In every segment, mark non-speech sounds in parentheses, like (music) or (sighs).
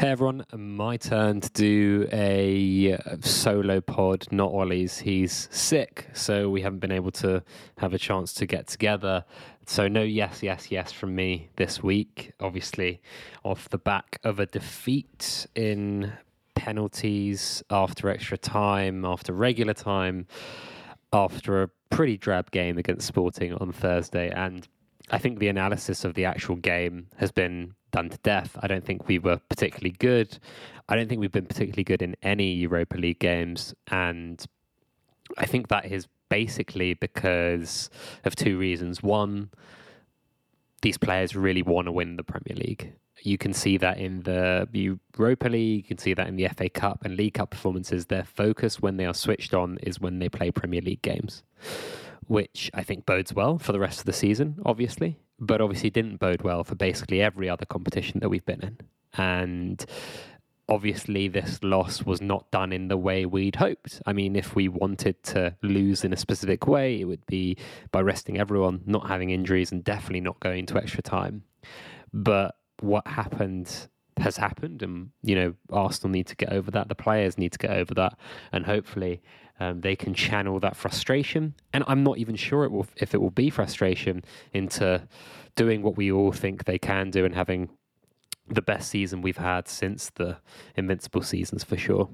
Hey everyone, my turn to do a uh, solo pod, not Ollie's. He's sick, so we haven't been able to have a chance to get together. So, no yes, yes, yes from me this week. Obviously, off the back of a defeat in penalties after extra time, after regular time, after a pretty drab game against Sporting on Thursday. And I think the analysis of the actual game has been done to death. I don't think we were particularly good. I don't think we've been particularly good in any Europa League games. And I think that is basically because of two reasons. One, these players really want to win the Premier League. You can see that in the Europa League, you can see that in the FA Cup and League Cup performances. Their focus when they are switched on is when they play Premier League games which I think bodes well for the rest of the season, obviously, but obviously didn't bode well for basically every other competition that we've been in. And obviously, this loss was not done in the way we'd hoped. I mean, if we wanted to lose in a specific way, it would be by resting everyone, not having injuries, and definitely not going to extra time. But what happened has happened, and you know, Arsenal need to get over that. The players need to get over that, and hopefully, um, they can channel that frustration. And I'm not even sure it will, if it will be frustration into doing what we all think they can do and having the best season we've had since the Invincible seasons for sure.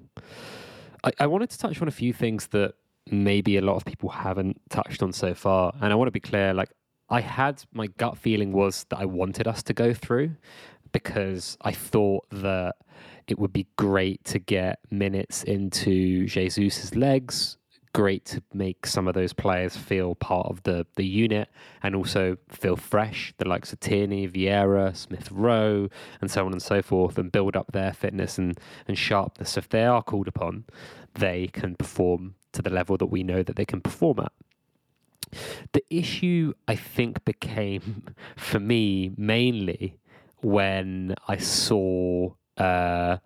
I, I wanted to touch on a few things that maybe a lot of people haven't touched on so far, and I want to be clear. Like I had my gut feeling was that I wanted us to go through because I thought that it would be great to get minutes into Jesus's legs. Great to make some of those players feel part of the, the unit and also feel fresh, the likes of Tierney, Vieira, Smith Rowe, and so on and so forth, and build up their fitness and, and sharpness. If they are called upon, they can perform to the level that we know that they can perform at. The issue, I think, became (laughs) for me mainly when I saw uh,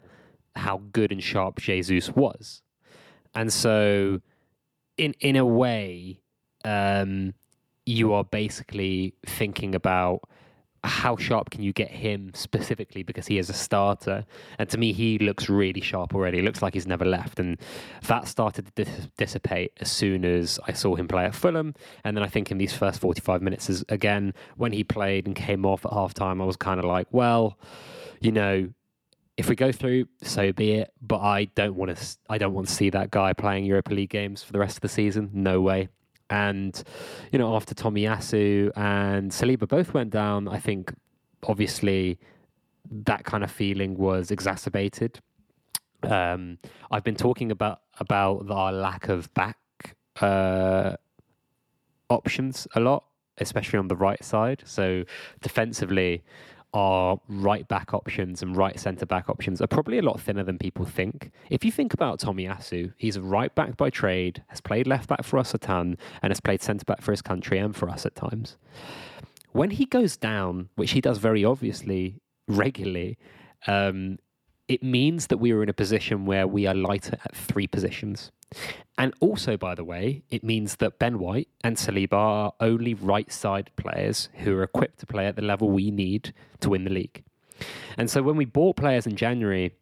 how good and sharp Jesus was. And so, in in a way, um, you are basically thinking about how sharp can you get him specifically because he is a starter and to me he looks really sharp already it looks like he's never left and that started to dis- dissipate as soon as i saw him play at fulham and then i think in these first 45 minutes as, again when he played and came off at half time i was kind of like well you know if we go through, so be it. But I don't want to. I don't want to see that guy playing Europa League games for the rest of the season. No way. And you know, after Tomiyasu and Saliba both went down, I think obviously that kind of feeling was exacerbated. Um, I've been talking about about our lack of back uh, options a lot, especially on the right side. So defensively, our right back options and right centre back options are probably a lot thinner than people think. If you think about Tomiyasu, he's a right back by trade, has played left back for us a ton, and has played centre back for his country and for us at times. When he goes down, which he does very obviously regularly, um, it means that we are in a position where we are lighter at three positions. And also, by the way, it means that Ben White and Saliba are only right side players who are equipped to play at the level we need to win the league. And so when we bought players in January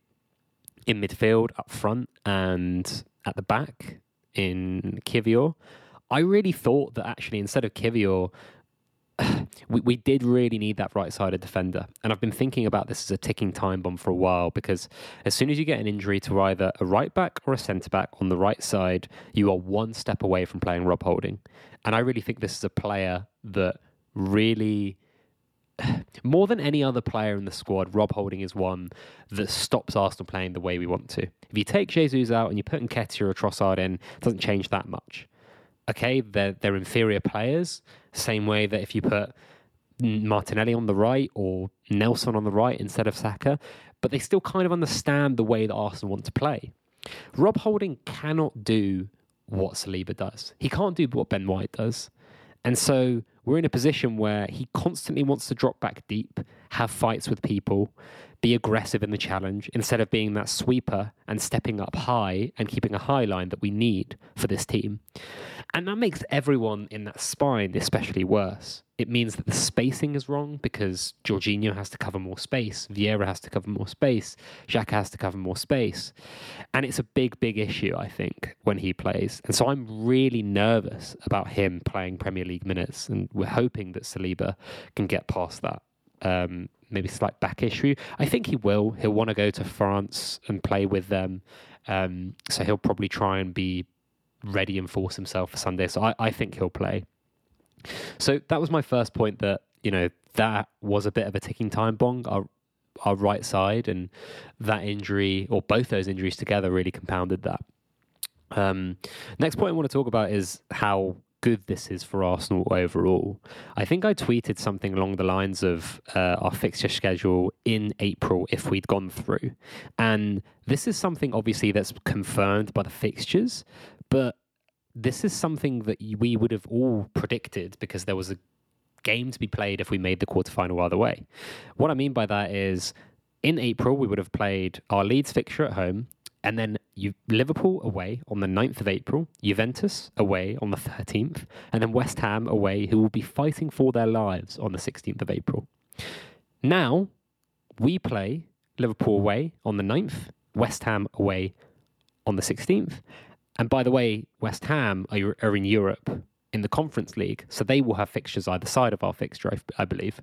in midfield, up front, and at the back in Kiwior, I really thought that actually instead of Kiwior, (sighs) we, we did really need that right sided defender. And I've been thinking about this as a ticking time bomb for a while because as soon as you get an injury to either a right back or a centre back on the right side, you are one step away from playing Rob Holding. And I really think this is a player that really (sighs) more than any other player in the squad, Rob Holding is one that stops Arsenal playing the way we want to. If you take Jesus out and you put Nketiah or Trossard in, it doesn't change that much. Okay, they're, they're inferior players, same way that if you put Martinelli on the right or Nelson on the right instead of Saka, but they still kind of understand the way that Arsenal want to play. Rob Holding cannot do what Saliba does. He can't do what Ben White does. And so we're in a position where he constantly wants to drop back deep, have fights with people, be aggressive in the challenge instead of being that sweeper and stepping up high and keeping a high line that we need for this team. And that makes everyone in that spine especially worse. It means that the spacing is wrong because Jorginho has to cover more space, Vieira has to cover more space, Xhaka has to cover more space. And it's a big, big issue, I think, when he plays. And so I'm really nervous about him playing Premier League minutes. And we're hoping that Saliba can get past that. Um, maybe slight back issue. I think he will. He'll want to go to France and play with them. Um, so he'll probably try and be ready and force himself for Sunday. So I, I think he'll play. So that was my first point that, you know, that was a bit of a ticking time bomb, our, our right side, and that injury, or both those injuries together, really compounded that. Um, next point I want to talk about is how good this is for Arsenal overall. I think I tweeted something along the lines of uh, our fixture schedule in April if we'd gone through. And this is something obviously that's confirmed by the fixtures, but this is something that we would have all predicted because there was a game to be played if we made the quarterfinal either way. What I mean by that is in April, we would have played our Leeds fixture at home, and then you, Liverpool away on the 9th of April, Juventus away on the 13th, and then West Ham away, who will be fighting for their lives on the 16th of April. Now, we play Liverpool away on the 9th, West Ham away on the 16th, and by the way, West Ham are, are in Europe in the Conference League, so they will have fixtures either side of our fixture, I, I believe.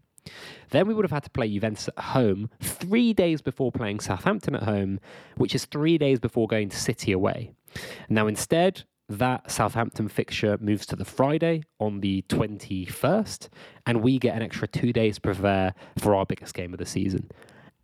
Then we would have had to play Juventus at home three days before playing Southampton at home, which is three days before going to City away. Now, instead, that Southampton fixture moves to the Friday on the 21st, and we get an extra two days to prepare for our biggest game of the season.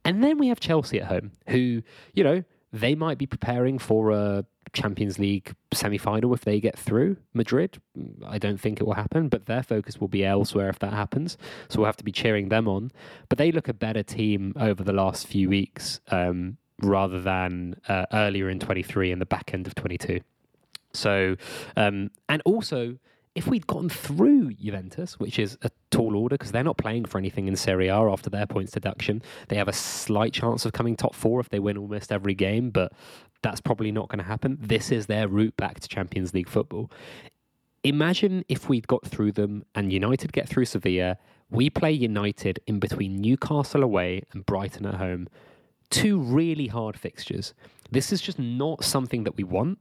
And then we have Chelsea at home, who, you know, they might be preparing for a Champions League semi final if they get through Madrid. I don't think it will happen, but their focus will be elsewhere if that happens. So we'll have to be cheering them on. But they look a better team over the last few weeks um, rather than uh, earlier in 23 and the back end of 22. So, um, and also, if we'd gotten through Juventus, which is a tall order because they're not playing for anything in Serie A after their points deduction, they have a slight chance of coming top four if they win almost every game, but that's probably not going to happen. This is their route back to Champions League football. Imagine if we'd got through them and United get through Sevilla. We play United in between Newcastle away and Brighton at home. Two really hard fixtures. This is just not something that we want.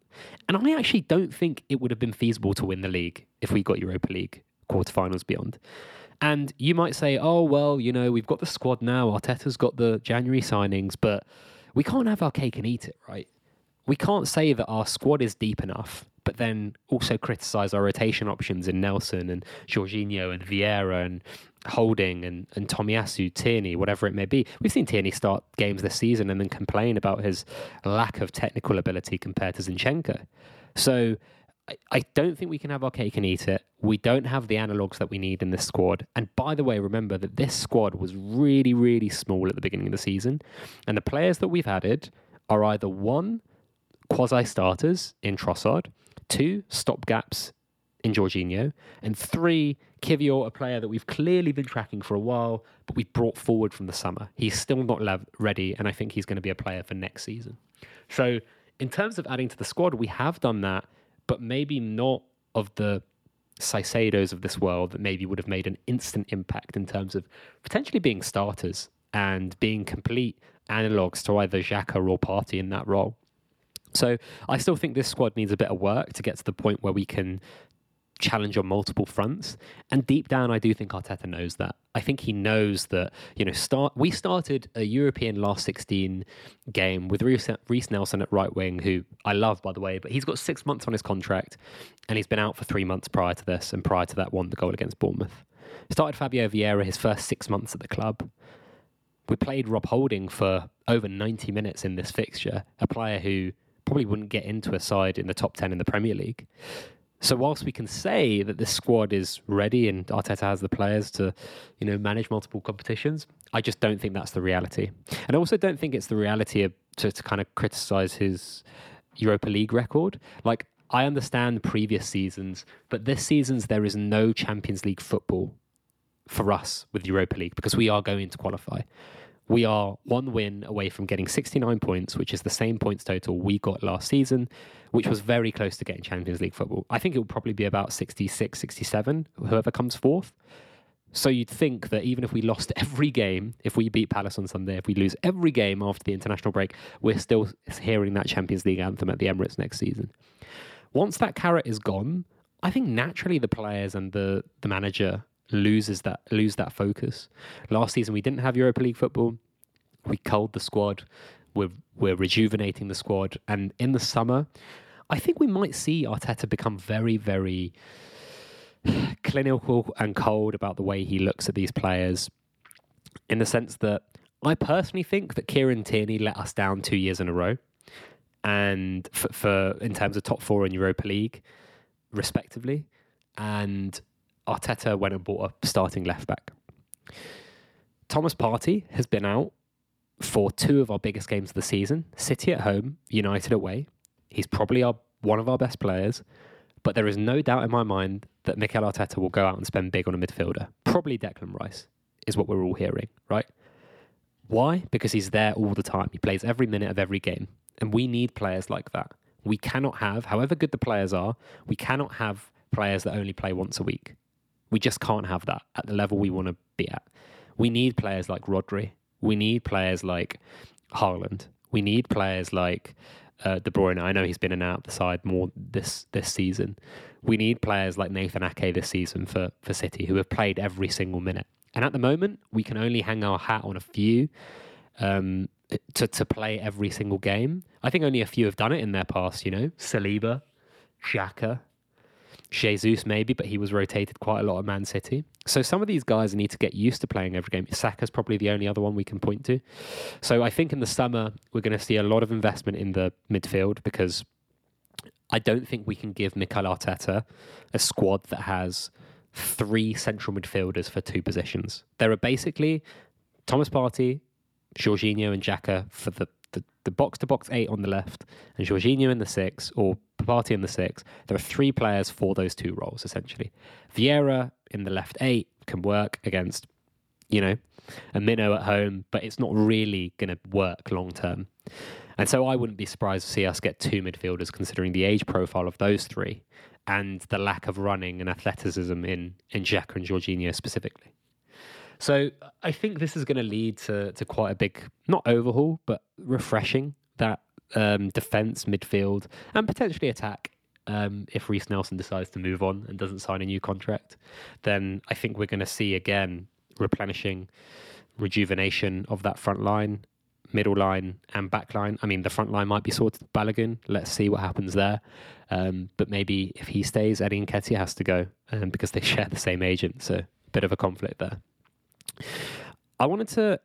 And I actually don't think it would have been feasible to win the league if we got Europa League quarterfinals beyond. And you might say, oh, well, you know, we've got the squad now. Arteta's got the January signings, but we can't have our cake and eat it, right? We can't say that our squad is deep enough, but then also criticize our rotation options in Nelson and Jorginho and Vieira and Holding and, and Tomiyasu, Tierney, whatever it may be. We've seen Tierney start games this season and then complain about his lack of technical ability compared to Zinchenko. So I, I don't think we can have our cake and eat it. We don't have the analogues that we need in this squad. And by the way, remember that this squad was really, really small at the beginning of the season. And the players that we've added are either one, quasi starters in Trossard, two, stopgaps in Jorginho, and three, Kiwior, a player that we've clearly been tracking for a while, but we've brought forward from the summer. He's still not ready, and I think he's going to be a player for next season. So, in terms of adding to the squad, we have done that, but maybe not of the Caicedos of this world that maybe would have made an instant impact in terms of potentially being starters and being complete analogues to either Xhaka or Partey in that role. So I still think this squad needs a bit of work to get to the point where we can challenge on multiple fronts. And deep down, I do think Arteta knows that. I think he knows that, you know, start. we started a European last 16 game with Reiss Nelson at right wing, who I love, by the way, but he's got six months on his contract and he's been out for three months prior to this. And prior to that, won the goal against Bournemouth. Started Fabio Vieira his first six months at the club. We played Rob Holding for over 90 minutes in this fixture, a player who probably wouldn't get into a side in the top 10 in the Premier League. So whilst we can say that this squad is ready and Arteta has the players to, you know, manage multiple competitions, I just don't think that's the reality. And I also don't think it's the reality of, to, to kind of criticize his Europa League record. Like I understand previous seasons, but this season's there is no Champions League football for us with Europa League because we are going to qualify. We are one win away from getting 69 points, which is the same points total we got last season, which was very close to getting Champions League football. I think it will probably be about 66, 67, whoever comes fourth. So you'd think that even if we lost (laughs) every game, if we beat Palace on Sunday, if we lose every game after the international break, we're still hearing that Champions League anthem at the Emirates next season. Once that carrot is gone, I think naturally the players and the the manager loses that lose that focus. Last season we didn't have Europa League football. We culled the squad. We're we're rejuvenating the squad, and in the summer, I think we might see Arteta become very very clinical and cold about the way he looks at these players. In the sense that I personally think that Kieran Tierney let us down two years in a row, and for, for in terms of top four in Europa League, respectively, and Arteta went and bought a starting left back. Thomas Partey has been out for two of our biggest games of the season City at home, United away. He's probably our, one of our best players, but there is no doubt in my mind that Mikel Arteta will go out and spend big on a midfielder. Probably Declan Rice, is what we're all hearing, right? Why? Because he's there all the time. He plays every minute of every game. And we need players like that. We cannot have, however good the players are, we cannot have players that only play once a week. We just can't have that at the level we want to be at. We need players like Rodri. We need players like Haaland. We need players like uh, De Bruyne. I know he's been in and out the side more this this season. We need players like Nathan Ake this season for for City who have played every single minute. And at the moment, we can only hang our hat on a few um, to to play every single game. I think only a few have done it in their past. You know, Saliba, Xhaka, Jesus maybe, but he was rotated quite a lot at Man City. So some of these guys need to get used to playing every game. Saka's probably the only other one we can point to. So I think in the summer we're going to see a lot of investment in the midfield because I don't think we can give Mikel Arteta a squad that has three central midfielders for two positions. There are basically Thomas Partey, Jorginho, and Xhaka for the the box to box eight on the left and Jorginho in the six, or Partey in the six. There are three players for those two roles, essentially. Vieira in the left eight can work against, you know, a minnow at home, but it's not really going to work long term. And so I wouldn't be surprised to see us get two midfielders, considering the age profile of those three and the lack of running and athleticism in, in Xhaka and Jorginho specifically. So I think this is going to lead to to quite a big, not overhaul, but refreshing that um, defense, midfield, and potentially attack. Um, if Reiss Nelson decides to move on and doesn't sign a new contract, then I think we're going to see again replenishing, rejuvenation of that front line, middle line, and back line. I mean, the front line might be sorted. Balogun, let's see what happens there. Um, but maybe if he stays, Eddie Nketiah has to go um, because they (laughs) share the same agent. So, a bit of a conflict there. I wanted to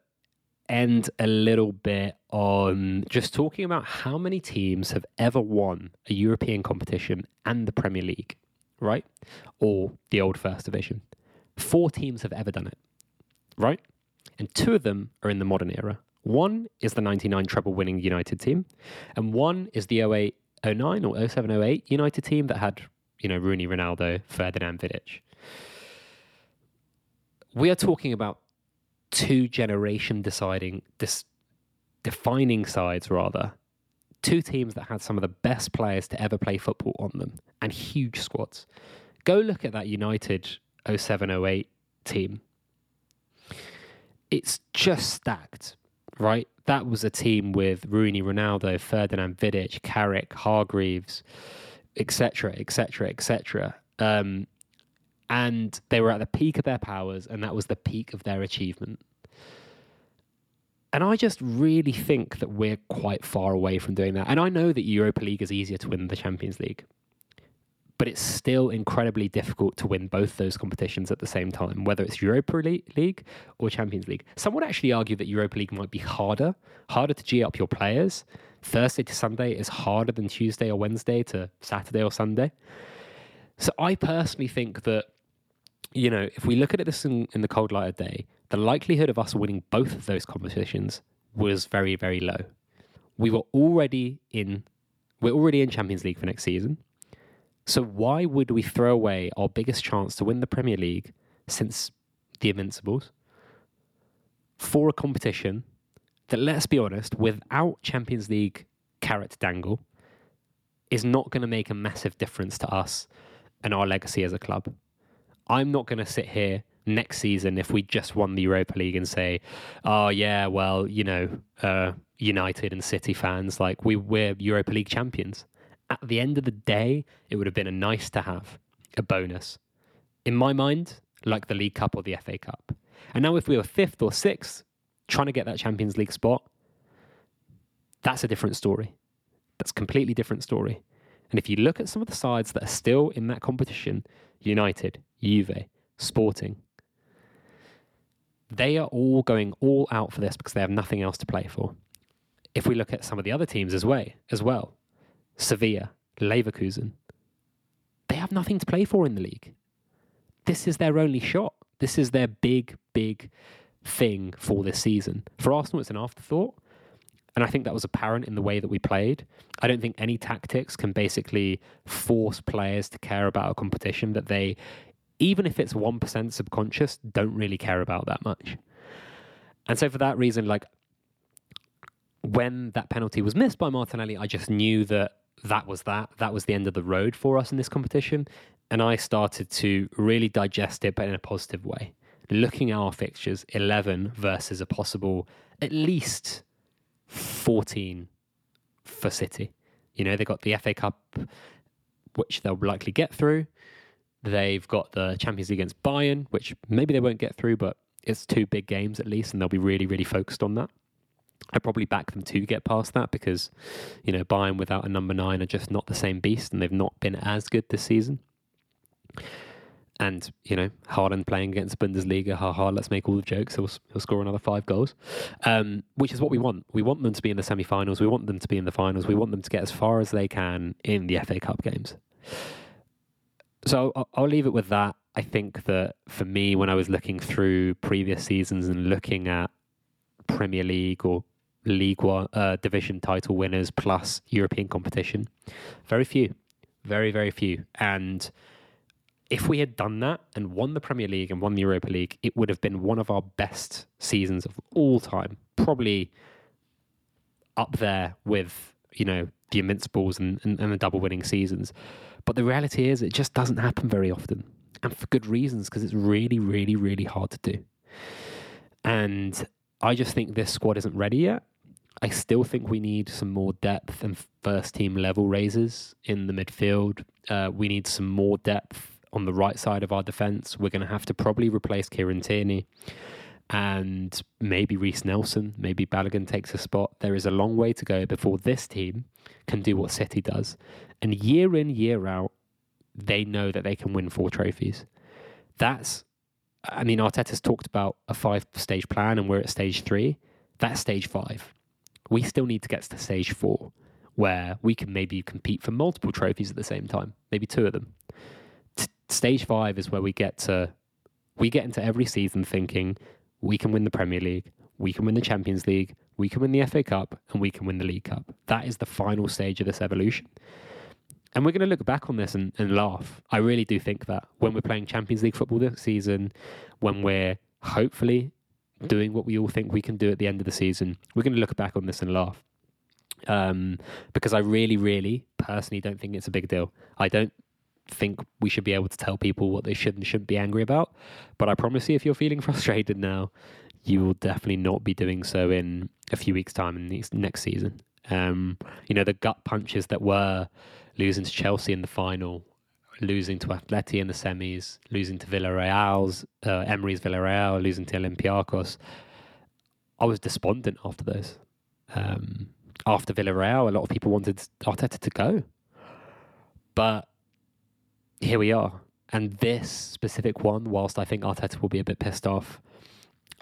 end a little bit on just talking about how many teams have ever won a European competition and the Premier League, right? Or the old First Division. Four teams have ever done it, right? And two of them are in the modern era. One is the 99 treble winning United team, and one is the 08 09 or 07 08 United team that had, you know, Rooney, Ronaldo, Ferdinand, Vidic. We are talking about two generation deciding this defining sides rather two teams that had some of the best players to ever play football on them and huge squads go look at that united 0708 team it's just stacked right that was a team with Rooney, Ronaldo, Ferdinand Vidic, Carrick, Hargreaves, etc., etc., etc. And they were at the peak of their powers, and that was the peak of their achievement. And I just really think that we're quite far away from doing that. And I know that Europa League is easier to win than the Champions League. but it's still incredibly difficult to win both those competitions at the same time, whether it's Europa League or Champions League. Some would actually argue that Europa League might be harder, harder to G up your players. Thursday to Sunday is harder than Tuesday or Wednesday to Saturday or Sunday. So I personally think that, you know, if we look at this in, in the cold light of day, the likelihood of us winning both of those competitions was very, very low. We were already in we're already in Champions League for next season. So why would we throw away our biggest chance to win the Premier League since the Invincibles for a competition that, let's be honest, without Champions League carrot dangle, is not going to make a massive difference to us and our legacy as a club. I'm not going to sit here next season if we just won the Europa League and say, "Oh yeah, well, you know, uh, United and City fans like we we're Europa League champions." At the end of the day, it would have been a nice to have, a bonus. In my mind, like the League Cup or the FA Cup. And now, if we were fifth or sixth, trying to get that Champions League spot, that's a different story. That's a completely different story. And if you look at some of the sides that are still in that competition, United, Juve, Sporting, they are all going all out for this because they have nothing else to play for. If we look at some of the other teams as well, as well, Sevilla, Leverkusen, they have nothing to play for in the league. This is their only shot. This is their big, big thing for this season. For Arsenal, it's an afterthought. And I think that was apparent in the way that we played. I don't think any tactics can basically force players to care about a competition that they even if it's 1% subconscious, don't really care about that much. And so for that reason, like when that penalty was missed by Martinelli, I just knew that that was that. That was the end of the road for us in this competition. And I started to really digest it, but in a positive way. Looking at our fixtures, 11 versus a possible at least 14 for City. You know, they've got the FA Cup, which they'll likely get through. They've got the Champions League against Bayern, which maybe they won't get through, but it's two big games at least, and they'll be really, really focused on that. I probably back them to get past that because, you know, Bayern without a number nine are just not the same beast, and they've not been as good this season. And you know, Haaland playing against Bundesliga, ha ha. Let's make all the jokes. He'll, he'll score another five goals, um, which is what we want. We want them to be in the semi-finals. We want them to be in the finals. We want them to get as far as they can in the FA Cup games. So I'll, I'll leave it with that. I think that for me, when I was looking through previous seasons and looking at Premier League or League One uh, division title winners plus European competition, very few, very very few. And if we had done that and won the Premier League and won the Europa League, it would have been one of our best seasons of all time. Probably up there with you know the Invincibles and, and, and the double winning seasons. But the reality is, it just doesn't happen very often, and for good reasons, because it's really, really, really hard to do. And I just think this squad isn't ready yet. I still think we need some more depth and first team level raises in the midfield. Uh, we need some more depth on the right side of our defence. We're going to have to probably replace Kieran Tierney and maybe Reiss Nelson, maybe Balogun takes a spot. There is a long way to go before this team can do what City does. And year in, year out, they know that they can win four trophies. That's, I mean, Arteta's talked about a five stage plan and we're at stage three. That's stage five. We still need to get to stage four, where we can maybe compete for multiple trophies at the same time, maybe two of them. T- stage five is where we get to, we get into every season thinking, we can win the Premier League, we can win the Champions League, we can win the FA Cup, and we can win the League Cup. That is the final stage of this evolution. And we're going to look back on this and, and laugh. I really do think that when we're playing Champions League football this season, when we're hopefully doing what we all think we can do at the end of the season, we're going to look back on this and laugh. Um, because I really, really personally don't think it's a big deal. I don't think we should be able to tell people what they should and shouldn't be angry about. But I promise you, if you're feeling (laughs) frustrated now, you will definitely not be doing so in a few weeks' time in the next season. Um, you know, the gut punches that were losing to Chelsea in the final, losing to Atleti in the semis, losing to Villarreal's, uh, Emery's Villarreal, losing to Olympiacos. I was despondent after those. Um, after Villarreal, a lot of people wanted Arteta to go. But here we are. And this specific one, whilst I think Arteta will be a bit pissed off,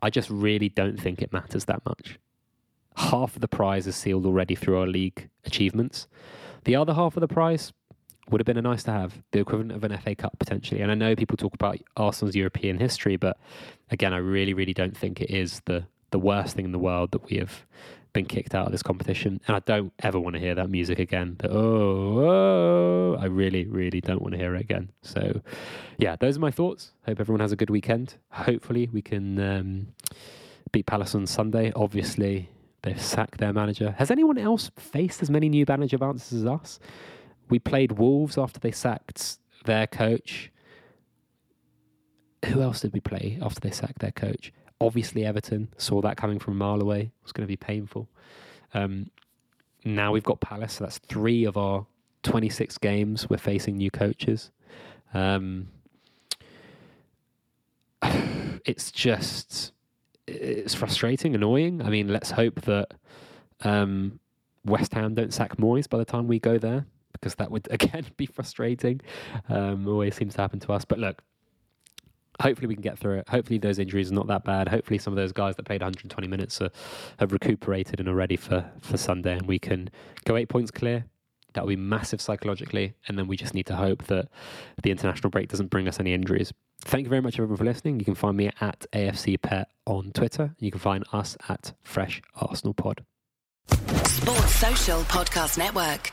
I just really don't think it matters that much. Half of the prize is sealed already through our league achievements. The other half of the prize would have been a nice to have, the equivalent of an FA Cup potentially. And I know people talk about Arsenal's European history, but again, I really, really don't think it is the the worst thing in the world that we have been kicked out of this competition. And I don't ever want to hear that music again. The, oh, oh, I really, really don't want to hear it again. So, yeah, those are my thoughts. Hope everyone has a good weekend. Hopefully, we can um, beat Palace on Sunday. Obviously, they've sacked their manager. Has anyone else faced as many new manager bounces as us? We played Wolves after they sacked their coach. Who else did we play after they sacked their coach? Obviously, Everton saw that coming from a mile away. It was going to be painful. Um, now we've got Palace. So that's three of our 26 games. We're facing new coaches. Um, (sighs) it's just it's frustrating, annoying. I mean, let's hope that um, West Ham don't sack Moyes by the time we go there, because that would (laughs) again be frustrating. Um, always seems to happen to us. But look, hopefully we can get through it. Hopefully those injuries are not that bad. Hopefully some of those guys that played 120 minutes are, have recuperated and are ready for, for Sunday and we can go eight points clear. That will be massive psychologically. And then we just need to hope that the international break doesn't bring us any injuries. Thank you very much, everyone, for listening. You can find me at AFC Pet on Twitter. You can find us at Fresh Arsenal Pod. Sports Social Podcast Network.